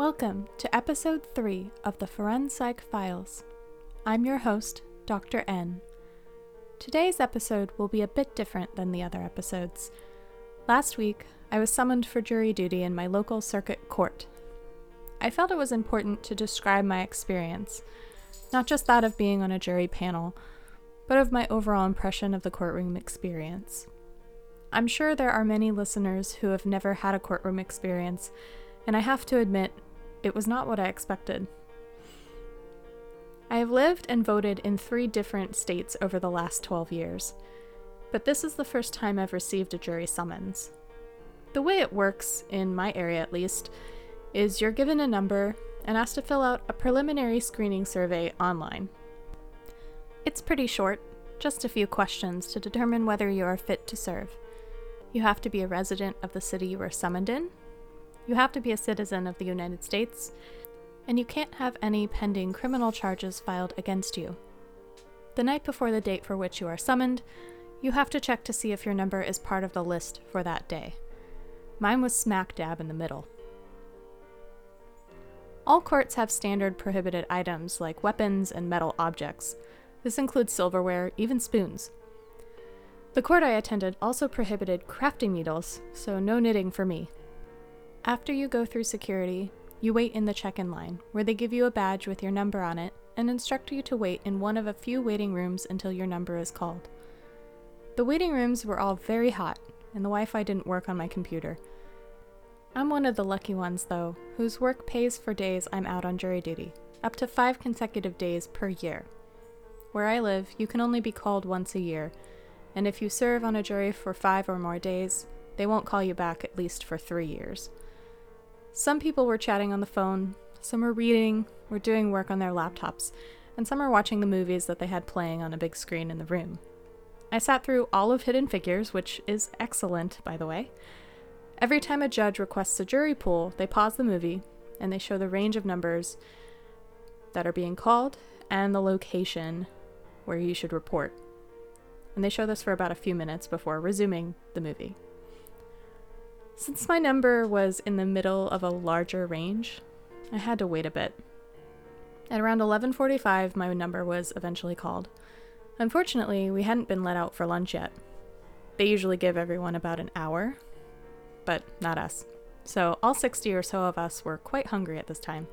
Welcome to episode 3 of the ForenPsych Files. I'm your host, Dr. N. Today's episode will be a bit different than the other episodes. Last week, I was summoned for jury duty in my local circuit court. I felt it was important to describe my experience, not just that of being on a jury panel, but of my overall impression of the courtroom experience. I'm sure there are many listeners who have never had a courtroom experience, and I have to admit, it was not what I expected. I have lived and voted in three different states over the last 12 years, but this is the first time I've received a jury summons. The way it works, in my area at least, is you're given a number and asked to fill out a preliminary screening survey online. It's pretty short, just a few questions to determine whether you are fit to serve. You have to be a resident of the city you are summoned in, you have to be a citizen of the United States, and you can't have any pending criminal charges filed against you. The night before the date for which you are summoned, you have to check to see if your number is part of the list for that day. Mine was smack dab in the middle. All courts have standard prohibited items like weapons and metal objects. This includes silverware, even spoons. The court I attended also prohibited crafting needles, so no knitting for me. After you go through security, you wait in the check in line, where they give you a badge with your number on it and instruct you to wait in one of a few waiting rooms until your number is called. The waiting rooms were all very hot, and the Wi Fi didn't work on my computer. I'm one of the lucky ones, though, whose work pays for days I'm out on jury duty, up to five consecutive days per year. Where I live, you can only be called once a year, and if you serve on a jury for five or more days, they won't call you back at least for three years. Some people were chatting on the phone, some were reading, or doing work on their laptops, and some were watching the movies that they had playing on a big screen in the room. I sat through all of Hidden Figures, which is excellent, by the way. Every time a judge requests a jury pool, they pause the movie and they show the range of numbers that are being called and the location where you should report. And they show this for about a few minutes before resuming the movie. Since my number was in the middle of a larger range, I had to wait a bit. At around 11:45, my number was eventually called. Unfortunately, we hadn't been let out for lunch yet. They usually give everyone about an hour, but not us. So, all 60 or so of us were quite hungry at this time.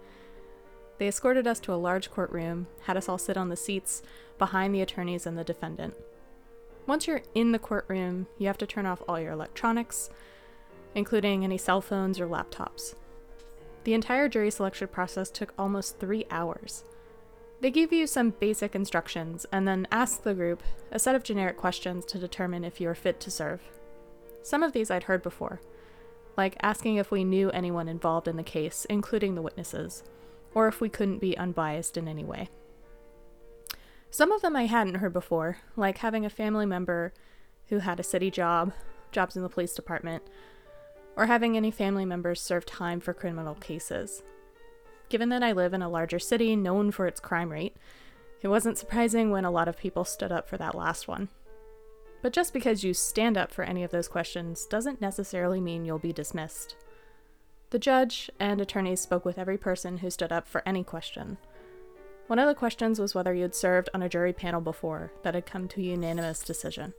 They escorted us to a large courtroom, had us all sit on the seats behind the attorneys and the defendant. Once you're in the courtroom, you have to turn off all your electronics, including any cell phones or laptops. The entire jury selection process took almost three hours. They give you some basic instructions and then ask the group a set of generic questions to determine if you are fit to serve. Some of these I'd heard before, like asking if we knew anyone involved in the case, including the witnesses, or if we couldn't be unbiased in any way. Some of them I hadn't heard before, like having a family member who had a city job, jobs in the police department, or having any family members serve time for criminal cases. Given that I live in a larger city known for its crime rate, it wasn't surprising when a lot of people stood up for that last one. But just because you stand up for any of those questions doesn't necessarily mean you'll be dismissed. The judge and attorneys spoke with every person who stood up for any question. One of the questions was whether you'd served on a jury panel before that had come to a unanimous decision.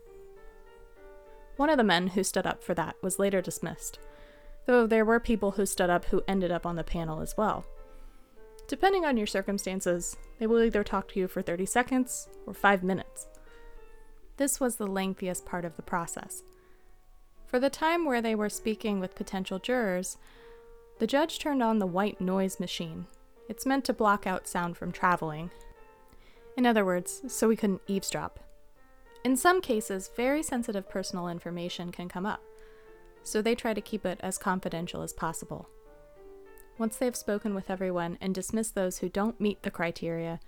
One of the men who stood up for that was later dismissed, though there were people who stood up who ended up on the panel as well. Depending on your circumstances, they will either talk to you for 30 seconds or 5 minutes. This was the lengthiest part of the process. For the time where they were speaking with potential jurors, the judge turned on the white noise machine. It's meant to block out sound from traveling. In other words, so we couldn't eavesdrop. In some cases, very sensitive personal information can come up, so they try to keep it as confidential as possible. Once they have spoken with everyone and dismissed those who don't meet the criteria,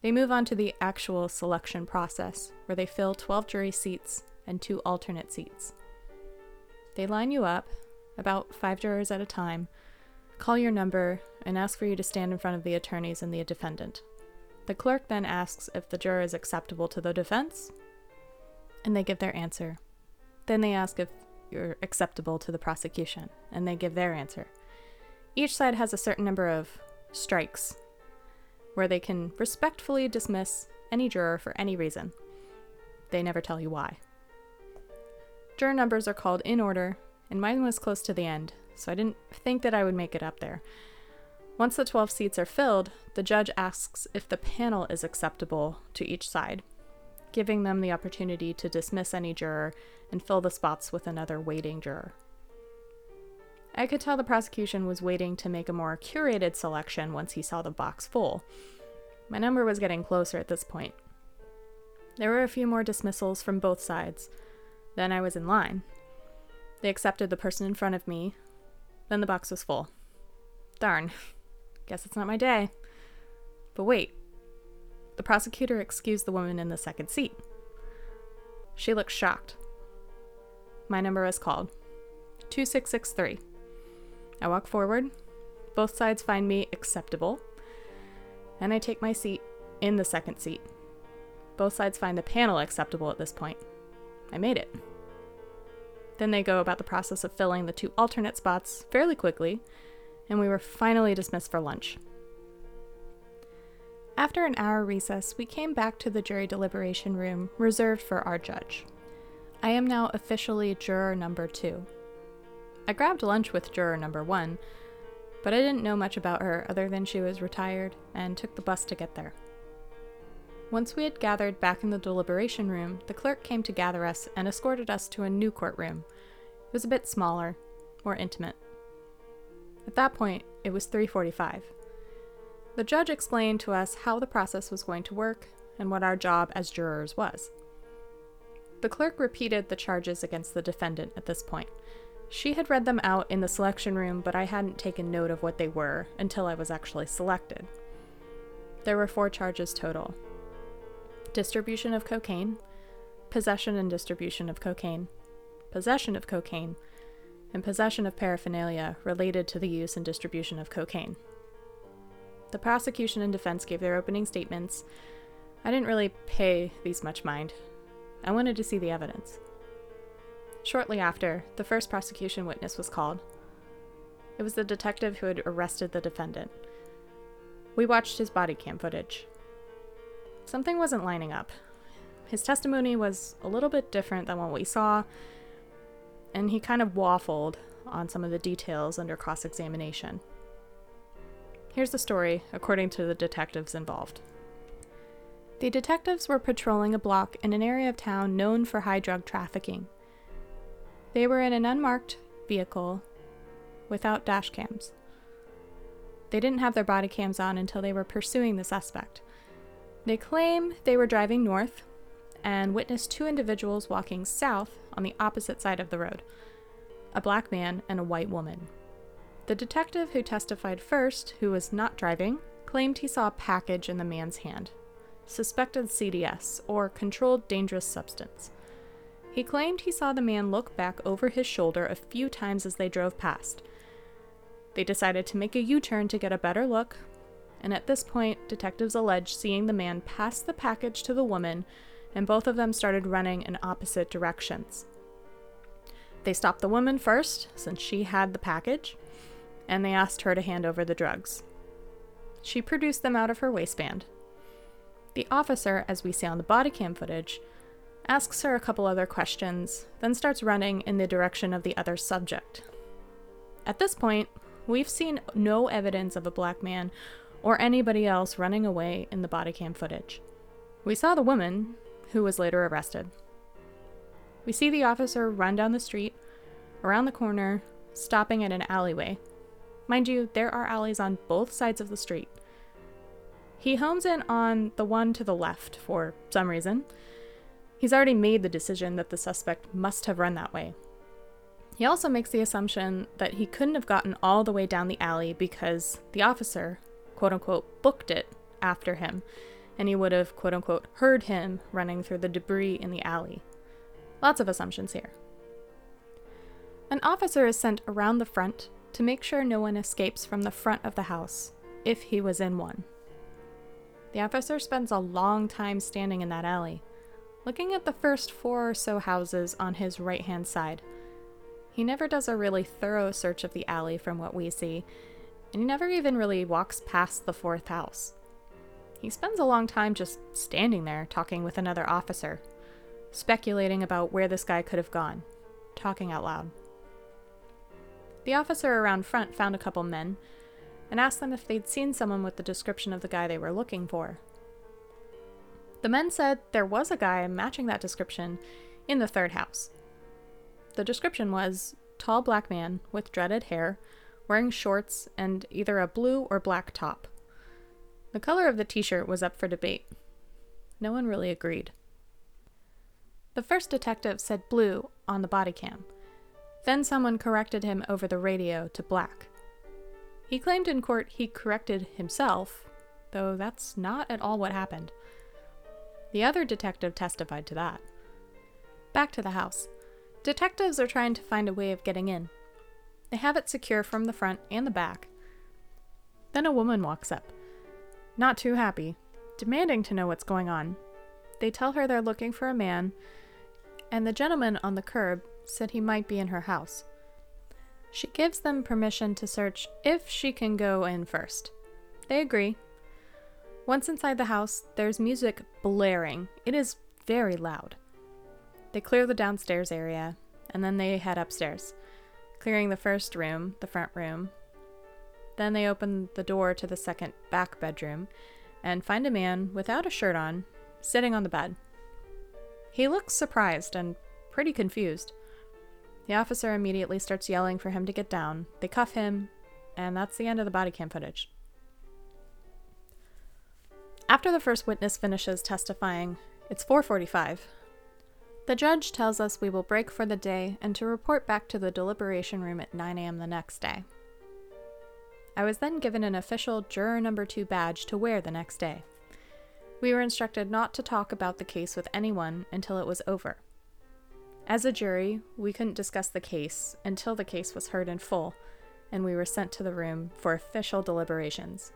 they move on to the actual selection process, where they fill 12 jury seats and two alternate seats. They line you up, about five jurors at a time, call your number, and ask for you to stand in front of the attorneys and the defendant. The clerk then asks if the juror is acceptable to the defense and they give their answer. Then they ask if you're acceptable to the prosecution, and they give their answer. Each side has a certain number of strikes where they can respectfully dismiss any juror for any reason. They never tell you why. Juror numbers are called in order, and mine was close to the end, so I didn't think that I would make it up there. Once the 12 seats are filled, the judge asks if the panel is acceptable to each side, giving them the opportunity to dismiss any juror and fill the spots with another waiting juror. I could tell the prosecution was waiting to make a more curated selection once he saw the box full. My number was getting closer at this point. There were a few more dismissals from both sides. Then I was in line. They accepted the person in front of me. Then the box was full. Darn. Guess it's not my day. But wait. The prosecutor excused the woman in the second seat. She looked shocked. My number is called 2663. I walk forward. Both sides find me acceptable. And I take my seat in the second seat. Both sides find the panel acceptable at this point. I made it. Then they go about the process of filling the two alternate spots fairly quickly, and we were finally dismissed for lunch. After an hour recess, we came back to the jury deliberation room reserved for our judge. I am now officially juror number two. I grabbed lunch with juror number one, but I didn't know much about her other than she was retired and took the bus to get there. Once we had gathered back in the deliberation room, the clerk came to gather us and escorted us to a new courtroom. It was a bit smaller, more intimate. At that point, it was 3:45. The judge explained to us how the process was going to work and what our job as jurors was. The clerk repeated the charges against the defendant at this point. She had read them out in the selection room, but I hadn't taken note of what they were until I was actually selected. There were four charges total distribution of cocaine, possession and distribution of cocaine, possession of cocaine, and possession of paraphernalia related to the use and distribution of cocaine. The prosecution and defense gave their opening statements. I didn't really pay these much mind. I wanted to see the evidence. Shortly after, the first prosecution witness was called. It was the detective who had arrested the defendant. We watched his body cam footage. Something wasn't lining up. His testimony was a little bit different than what we saw, and he kind of waffled on some of the details under cross examination. Here's the story according to the detectives involved. The detectives were patrolling a block in an area of town known for high drug trafficking. They were in an unmarked vehicle without dash cams. They didn't have their body cams on until they were pursuing the suspect. They claim they were driving north and witnessed two individuals walking south on the opposite side of the road a black man and a white woman. The detective who testified first, who was not driving, claimed he saw a package in the man's hand suspected CDS, or controlled dangerous substance. He claimed he saw the man look back over his shoulder a few times as they drove past. They decided to make a U turn to get a better look, and at this point, detectives allege seeing the man pass the package to the woman, and both of them started running in opposite directions. They stopped the woman first, since she had the package, and they asked her to hand over the drugs. She produced them out of her waistband. The officer, as we see on the body cam footage, asks her a couple other questions, then starts running in the direction of the other subject. At this point, we've seen no evidence of a black man or anybody else running away in the body cam footage. We saw the woman, who was later arrested. We see the officer run down the street, around the corner, stopping at an alleyway. Mind you, there are alleys on both sides of the street. He homes in on the one to the left for some reason, He's already made the decision that the suspect must have run that way. He also makes the assumption that he couldn't have gotten all the way down the alley because the officer, quote unquote, booked it after him, and he would have, quote unquote, heard him running through the debris in the alley. Lots of assumptions here. An officer is sent around the front to make sure no one escapes from the front of the house, if he was in one. The officer spends a long time standing in that alley looking at the first four or so houses on his right hand side. He never does a really thorough search of the alley from what we see, and he never even really walks past the fourth house. He spends a long time just standing there talking with another officer, speculating about where this guy could have gone, talking out loud. The officer around front found a couple men and asked them if they'd seen someone with the description of the guy they were looking for. The men said there was a guy matching that description in the third house. The description was tall black man with dreaded hair, wearing shorts and either a blue or black top. The color of the t shirt was up for debate. No one really agreed. The first detective said blue on the body cam. Then someone corrected him over the radio to black. He claimed in court he corrected himself, though that's not at all what happened. The other detective testified to that. Back to the house. Detectives are trying to find a way of getting in. They have it secure from the front and the back. Then a woman walks up, not too happy, demanding to know what's going on. They tell her they're looking for a man, and the gentleman on the curb said he might be in her house. She gives them permission to search if she can go in first. They agree. Once inside the house, there's music blaring. It is very loud. They clear the downstairs area, and then they head upstairs, clearing the first room, the front room. Then they open the door to the second back bedroom and find a man without a shirt on, sitting on the bed. He looks surprised and pretty confused. The officer immediately starts yelling for him to get down. They cuff him, and that's the end of the body cam footage. After the first witness finishes testifying, it's 4:45. The judge tells us we will break for the day and to report back to the deliberation room at 9 a.m. the next day. I was then given an official juror number 2 badge to wear the next day. We were instructed not to talk about the case with anyone until it was over. As a jury, we couldn't discuss the case until the case was heard in full, and we were sent to the room for official deliberations.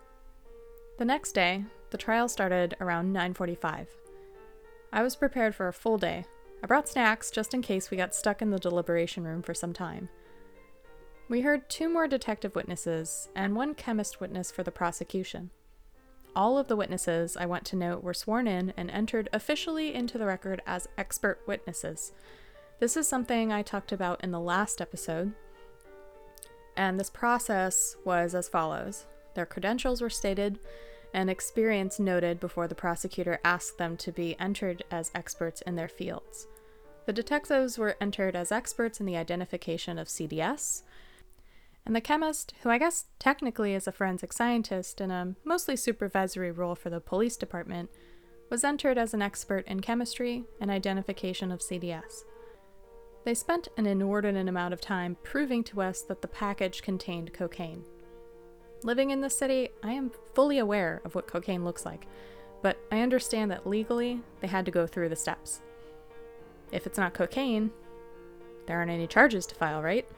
The next day, the trial started around 9:45. I was prepared for a full day. I brought snacks just in case we got stuck in the deliberation room for some time. We heard two more detective witnesses and one chemist witness for the prosecution. All of the witnesses, I want to note, were sworn in and entered officially into the record as expert witnesses, this is something I talked about in the last episode. And this process was as follows their credentials were stated and experience noted before the prosecutor asked them to be entered as experts in their fields. The detectives were entered as experts in the identification of CDS, and the chemist, who I guess technically is a forensic scientist in a mostly supervisory role for the police department, was entered as an expert in chemistry and identification of CDS. They spent an inordinate amount of time proving to us that the package contained cocaine. Living in the city, I am fully aware of what cocaine looks like, but I understand that legally they had to go through the steps. If it's not cocaine, there aren't any charges to file, right?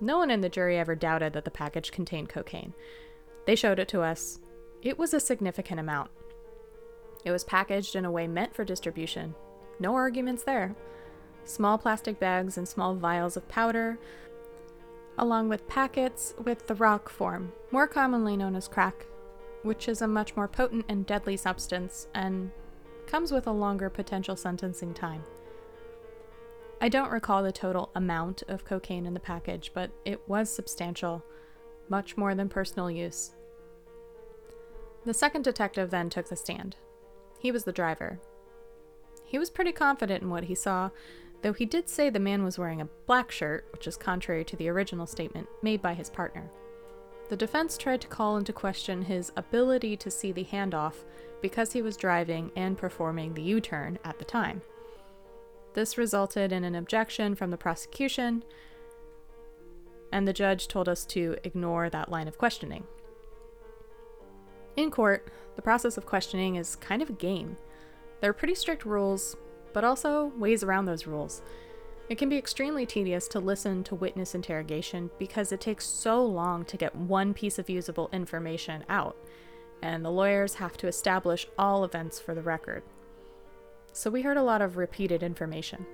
No one in the jury ever doubted that the package contained cocaine. They showed it to us. It was a significant amount. It was packaged in a way meant for distribution. No arguments there small plastic bags and small vials of powder, along with packets with the rock form, more commonly known as crack, which is a much more potent and deadly substance and comes with a longer potential sentencing time. I don't recall the total amount of cocaine in the package, but it was substantial, much more than personal use. The second detective then took the stand. He was the driver. He was pretty confident in what he saw, though he did say the man was wearing a black shirt, which is contrary to the original statement made by his partner. The defense tried to call into question his ability to see the handoff because he was driving and performing the U turn at the time. This resulted in an objection from the prosecution, and the judge told us to ignore that line of questioning. In court, the process of questioning is kind of a game. There are pretty strict rules, but also ways around those rules. It can be extremely tedious to listen to witness interrogation because it takes so long to get one piece of usable information out, and the lawyers have to establish all events for the record. So we heard a lot of repeated information.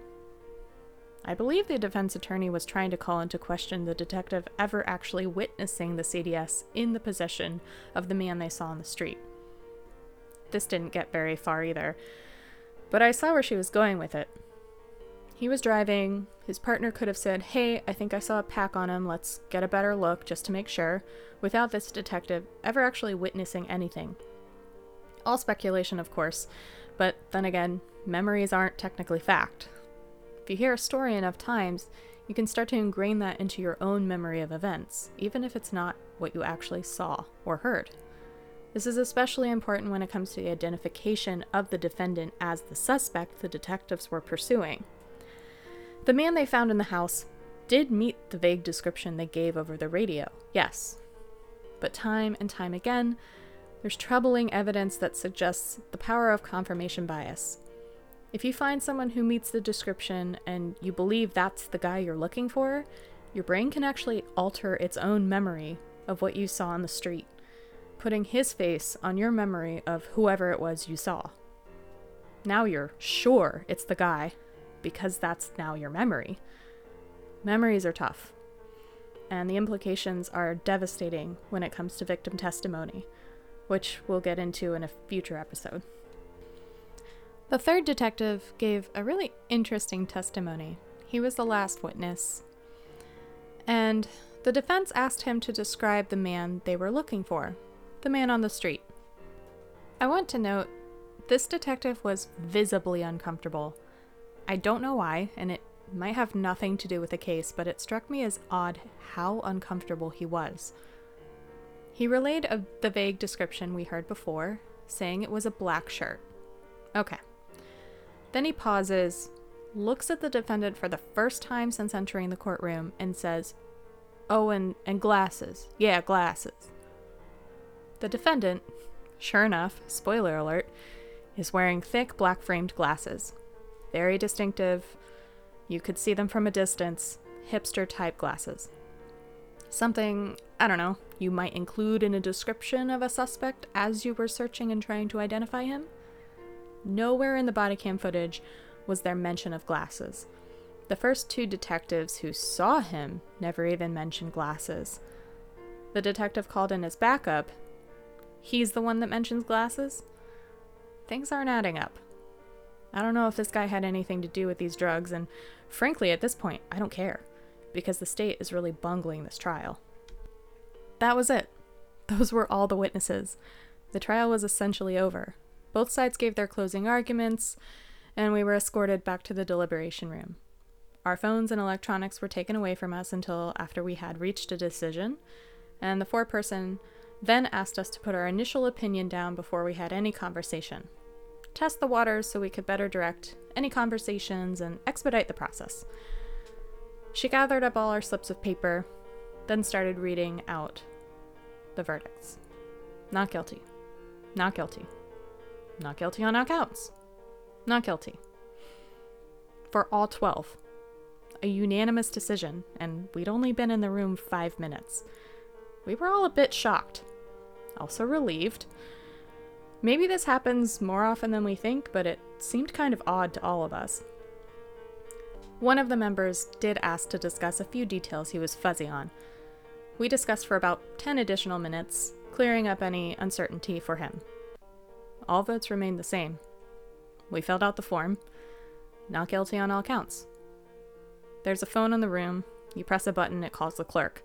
I believe the defense attorney was trying to call into question the detective ever actually witnessing the CDS in the possession of the man they saw on the street. This didn't get very far either, but I saw where she was going with it. He was driving, his partner could have said, Hey, I think I saw a pack on him, let's get a better look just to make sure, without this detective ever actually witnessing anything. All speculation, of course, but then again, memories aren't technically fact. If you hear a story enough times, you can start to ingrain that into your own memory of events, even if it's not what you actually saw or heard. This is especially important when it comes to the identification of the defendant as the suspect the detectives were pursuing. The man they found in the house did meet the vague description they gave over the radio, yes. But time and time again, there's troubling evidence that suggests the power of confirmation bias. If you find someone who meets the description and you believe that's the guy you're looking for, your brain can actually alter its own memory of what you saw on the street, putting his face on your memory of whoever it was you saw. Now you're sure it's the guy because that's now your memory. Memories are tough, and the implications are devastating when it comes to victim testimony, which we'll get into in a future episode. The third detective gave a really interesting testimony. He was the last witness. And the defense asked him to describe the man they were looking for, the man on the street. I want to note this detective was visibly uncomfortable. I don't know why, and it might have nothing to do with the case, but it struck me as odd how uncomfortable he was. He relayed a, the vague description we heard before, saying it was a black shirt. Okay. Then he pauses, looks at the defendant for the first time since entering the courtroom, and says, Oh, and, and glasses. Yeah, glasses. The defendant, sure enough, spoiler alert, is wearing thick black framed glasses. Very distinctive. You could see them from a distance. Hipster type glasses. Something, I don't know, you might include in a description of a suspect as you were searching and trying to identify him? Nowhere in the body cam footage was there mention of glasses. The first two detectives who saw him never even mentioned glasses. The detective called in his backup. He's the one that mentions glasses? Things aren't adding up. I don't know if this guy had anything to do with these drugs, and frankly, at this point, I don't care, because the state is really bungling this trial. That was it. Those were all the witnesses. The trial was essentially over. Both sides gave their closing arguments, and we were escorted back to the deliberation room. Our phones and electronics were taken away from us until after we had reached a decision, and the foreperson then asked us to put our initial opinion down before we had any conversation. Test the waters so we could better direct any conversations and expedite the process. She gathered up all our slips of paper, then started reading out the verdicts. Not guilty. Not guilty. Not guilty on all counts. Not guilty. For all 12. A unanimous decision, and we'd only been in the room five minutes. We were all a bit shocked. Also relieved. Maybe this happens more often than we think, but it seemed kind of odd to all of us. One of the members did ask to discuss a few details he was fuzzy on. We discussed for about 10 additional minutes, clearing up any uncertainty for him all votes remained the same. We filled out the form. Not guilty on all counts. There's a phone in the room. You press a button, it calls the clerk.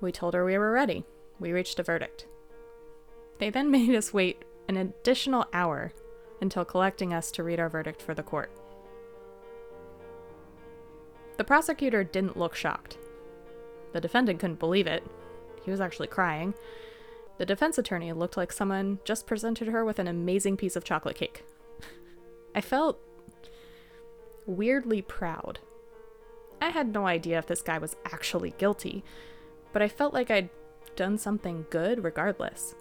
We told her we were ready. We reached a verdict. They then made us wait an additional hour until collecting us to read our verdict for the court. The prosecutor didn't look shocked. The defendant couldn't believe it. He was actually crying. The defense attorney looked like someone just presented her with an amazing piece of chocolate cake. I felt weirdly proud. I had no idea if this guy was actually guilty, but I felt like I'd done something good regardless.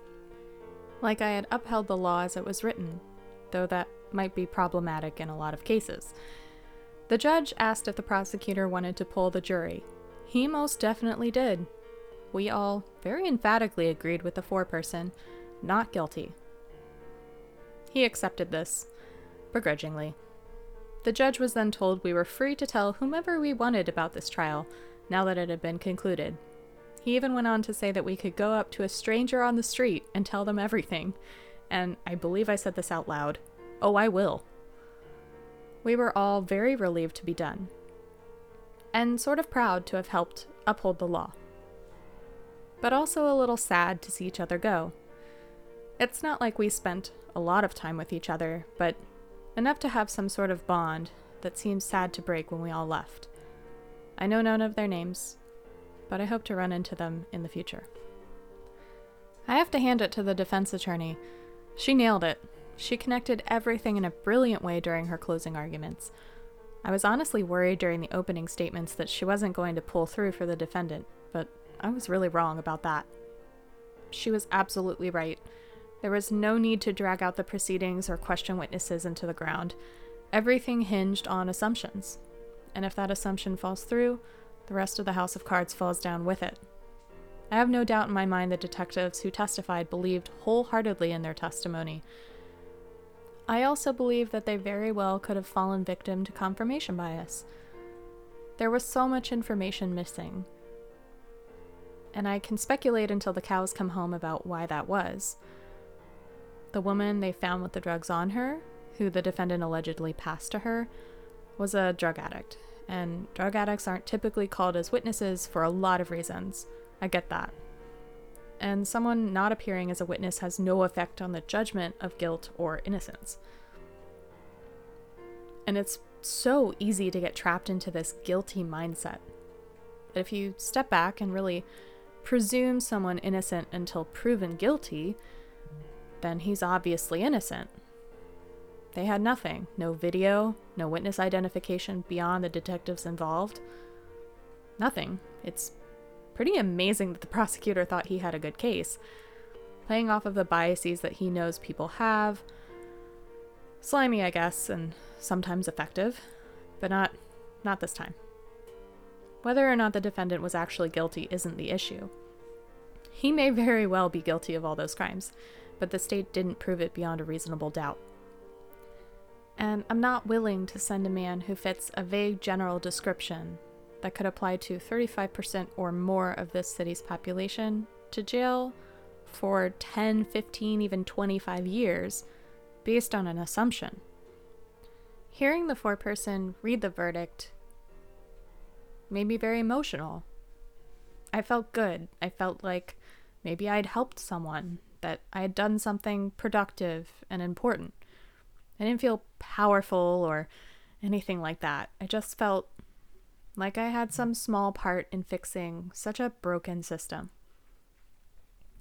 Like I had upheld the law as it was written, though that might be problematic in a lot of cases. The judge asked if the prosecutor wanted to poll the jury. He most definitely did, we all very emphatically agreed with the foreperson not guilty. He accepted this, begrudgingly. The judge was then told we were free to tell whomever we wanted about this trial, now that it had been concluded. He even went on to say that we could go up to a stranger on the street and tell them everything. And I believe I said this out loud. Oh, I will. We were all very relieved to be done, and sort of proud to have helped uphold the law. But also a little sad to see each other go. It's not like we spent a lot of time with each other, but enough to have some sort of bond that seemed sad to break when we all left. I know none of their names, but I hope to run into them in the future. I have to hand it to the defense attorney. She nailed it. She connected everything in a brilliant way during her closing arguments. I was honestly worried during the opening statements that she wasn't going to pull through for the defendant, but I was really wrong about that. She was absolutely right. There was no need to drag out the proceedings or question witnesses into the ground. Everything hinged on assumptions. And if that assumption falls through, the rest of the house of cards falls down with it. I have no doubt in my mind the detectives who testified believed wholeheartedly in their testimony. I also believe that they very well could have fallen victim to confirmation bias. There was so much information missing. And I can speculate until the cows come home about why that was. The woman they found with the drugs on her, who the defendant allegedly passed to her, was a drug addict and drug addicts aren't typically called as witnesses for a lot of reasons. I get that. And someone not appearing as a witness has no effect on the judgment of guilt or innocence. And it's so easy to get trapped into this guilty mindset. But if you step back and really presume someone innocent until proven guilty, then he's obviously innocent. They had nothing no video, no witness identification beyond the detectives involved. Nothing. It's pretty amazing that the prosecutor thought he had a good case, playing off of the biases that he knows people have. Slimy, I guess, and sometimes effective, but not not this time. Whether or not the defendant was actually guilty isn't the issue. He may very well be guilty of all those crimes, but the state didn't prove it beyond a reasonable doubt and I'm not willing to send a man who fits a vague general description that could apply to 35% or more of this city's population to jail for 10, 15, even 25 years based on an assumption. Hearing the foreperson read the verdict made me very emotional. I felt good. I felt like maybe I'd helped someone, that I had done something productive and important. I didn't feel powerful or anything like that. I just felt like I had some small part in fixing such a broken system.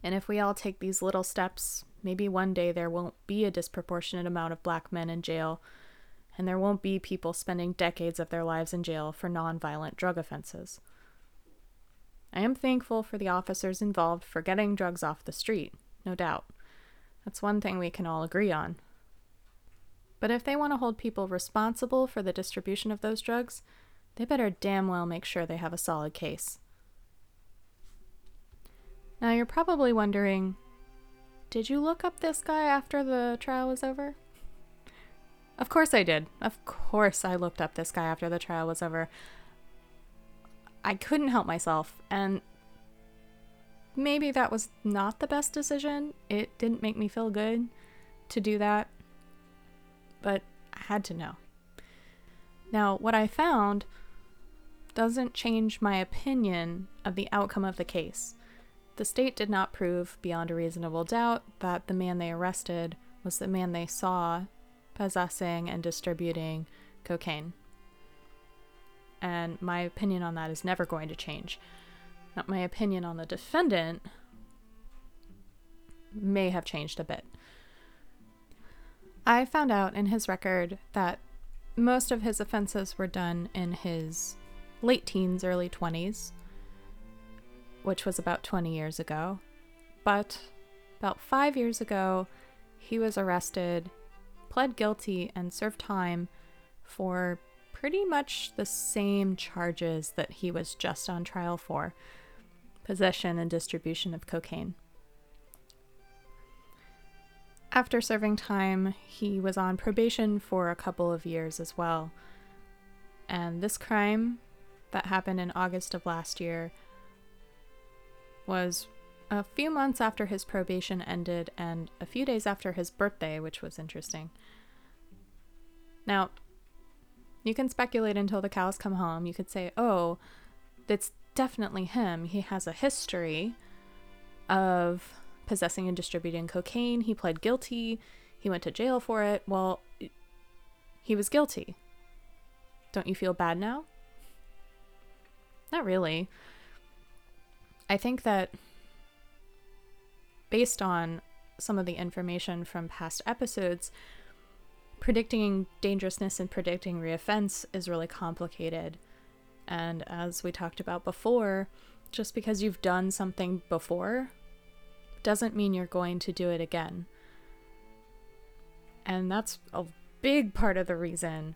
And if we all take these little steps, maybe one day there won't be a disproportionate amount of black men in jail, and there won't be people spending decades of their lives in jail for nonviolent drug offenses. I am thankful for the officers involved for getting drugs off the street, no doubt. That's one thing we can all agree on. But if they want to hold people responsible for the distribution of those drugs, they better damn well make sure they have a solid case. Now you're probably wondering did you look up this guy after the trial was over? Of course I did. Of course I looked up this guy after the trial was over. I couldn't help myself, and maybe that was not the best decision. It didn't make me feel good to do that but I had to know. Now, what I found doesn't change my opinion of the outcome of the case. The state did not prove beyond a reasonable doubt that the man they arrested was the man they saw possessing and distributing cocaine. And my opinion on that is never going to change. Now, my opinion on the defendant may have changed a bit. I found out in his record that most of his offenses were done in his late teens, early 20s, which was about 20 years ago. But about five years ago, he was arrested, pled guilty, and served time for pretty much the same charges that he was just on trial for possession and distribution of cocaine. After serving time, he was on probation for a couple of years as well. And this crime that happened in August of last year was a few months after his probation ended and a few days after his birthday, which was interesting. Now, you can speculate until the cows come home. You could say, oh, that's definitely him. He has a history of possessing and distributing cocaine. He pled guilty. He went to jail for it. Well, he was guilty. Don't you feel bad now? Not really. I think that based on some of the information from past episodes, predicting dangerousness and predicting reoffense is really complicated. And as we talked about before, just because you've done something before doesn't mean you're going to do it again. And that's a big part of the reason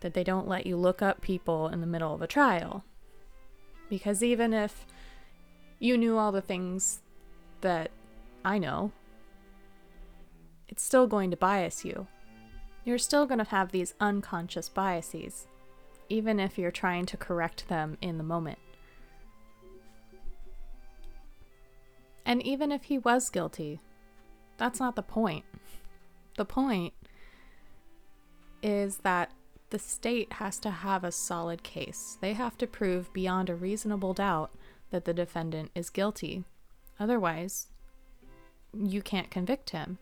that they don't let you look up people in the middle of a trial. Because even if you knew all the things that I know, it's still going to bias you. You're still going to have these unconscious biases, even if you're trying to correct them in the moment. And even if he was guilty, that's not the point. The point is that the state has to have a solid case. They have to prove beyond a reasonable doubt that the defendant is guilty. Otherwise, you can't convict him.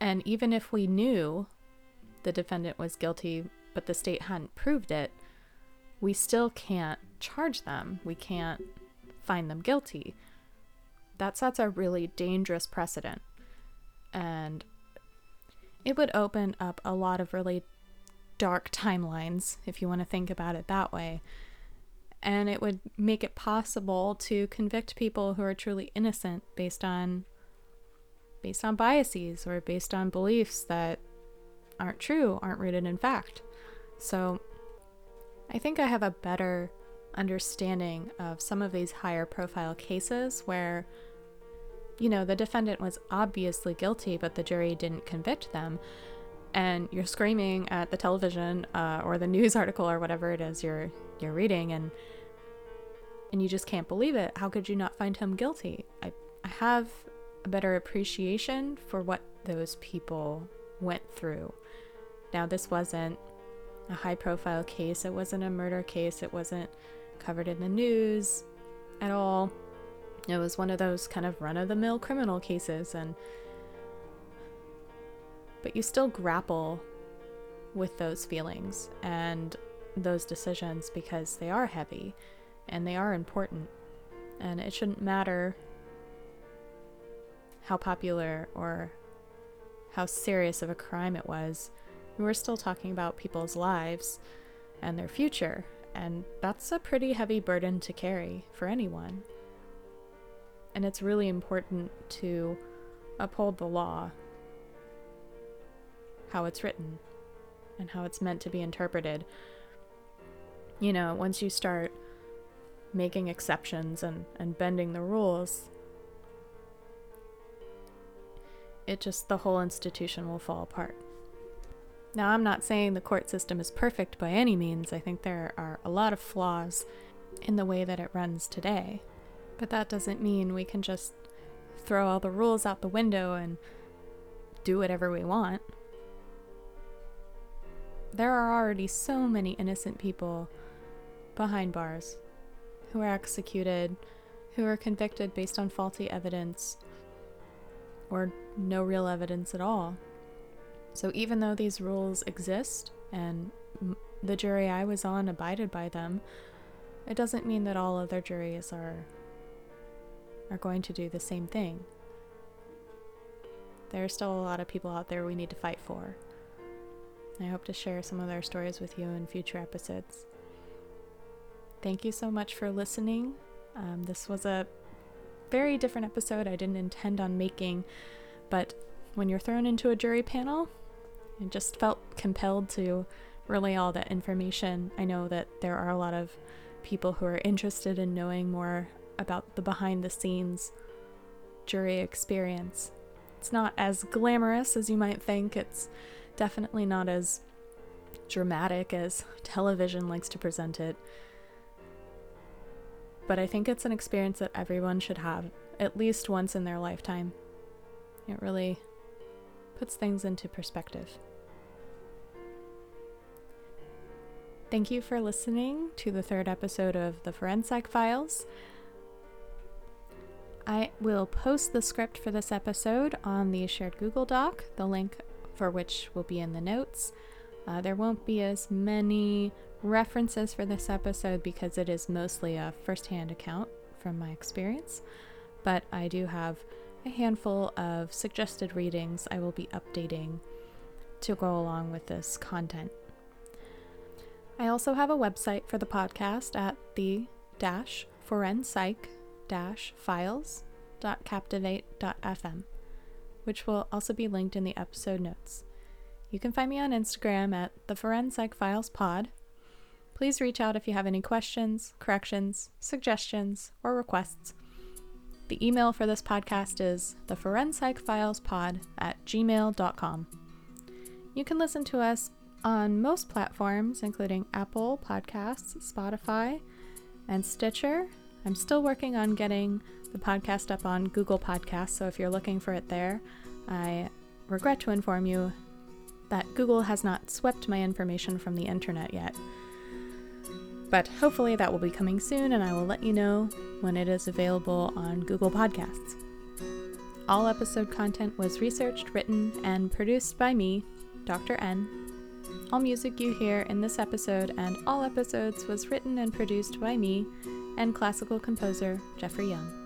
And even if we knew the defendant was guilty, but the state hadn't proved it, we still can't charge them. We can't find them guilty. That sets a really dangerous precedent. And it would open up a lot of really dark timelines, if you want to think about it that way. And it would make it possible to convict people who are truly innocent based on based on biases or based on beliefs that aren't true, aren't rooted in fact. So I think I have a better understanding of some of these higher profile cases where, you know, the defendant was obviously guilty, but the jury didn't convict them. And you're screaming at the television uh, or the news article or whatever it is you're you're reading, and and you just can't believe it. How could you not find him guilty? I, I have a better appreciation for what those people went through. Now, this wasn't a high profile case, it wasn't a murder case, it wasn't covered in the news at all. It was one of those kind of run of the mill criminal cases, and but you still grapple with those feelings and those decisions because they are heavy and they are important. And it shouldn't matter how popular or how serious of a crime it was. We're still talking about people's lives and their future and that's a pretty heavy burden to carry for anyone. And it's really important to uphold the law, how it's written, and how it's meant to be interpreted. You know, once you start making exceptions and, and bending the rules, it just, the whole institution will fall apart. Now, I'm not saying the court system is perfect by any means. I think there are a lot of flaws in the way that it runs today. But that doesn't mean we can just throw all the rules out the window and do whatever we want. There are already so many innocent people behind bars who are executed, who are convicted based on faulty evidence or no real evidence at all. So even though these rules exist and the jury I was on abided by them, it doesn't mean that all other juries are are going to do the same thing. There are still a lot of people out there we need to fight for. I hope to share some of their stories with you in future episodes. Thank you so much for listening. Um, this was a very different episode I didn't intend on making, but when you're thrown into a jury panel, I just felt compelled to relay all that information. I know that there are a lot of people who are interested in knowing more about the behind the scenes jury experience. It's not as glamorous as you might think. It's definitely not as dramatic as television likes to present it. But I think it's an experience that everyone should have at least once in their lifetime. It really puts things into perspective. Thank you for listening to the third episode of the ForenPsych Files. I will post the script for this episode on the shared Google Doc, the link for which will be in the notes. Uh, there won't be as many references for this episode because it is mostly a first hand account from my experience, but I do have a handful of suggested readings I will be updating to go along with this content. I also have a website for the podcast at the dash forenpsych files.captivate.fm, which will also be linked in the episode notes. You can find me on Instagram at the ForenPsych Files Pod. Please reach out if you have any questions, corrections, suggestions, or requests. The email for this podcast is theforenpsychfilespod at gmail.com. You can listen to us on most platforms, including Apple Podcasts, Spotify, and Stitcher. I'm still working on getting the podcast up on Google Podcasts, so if you're looking for it there, I regret to inform you that Google has not swept my information from the internet yet. But hopefully that will be coming soon, and I will let you know when it is available on Google Podcasts. All episode content was researched, written, and produced by me, Dr. N. All music you hear in this episode and all episodes was written and produced by me and classical composer Jeffrey Young.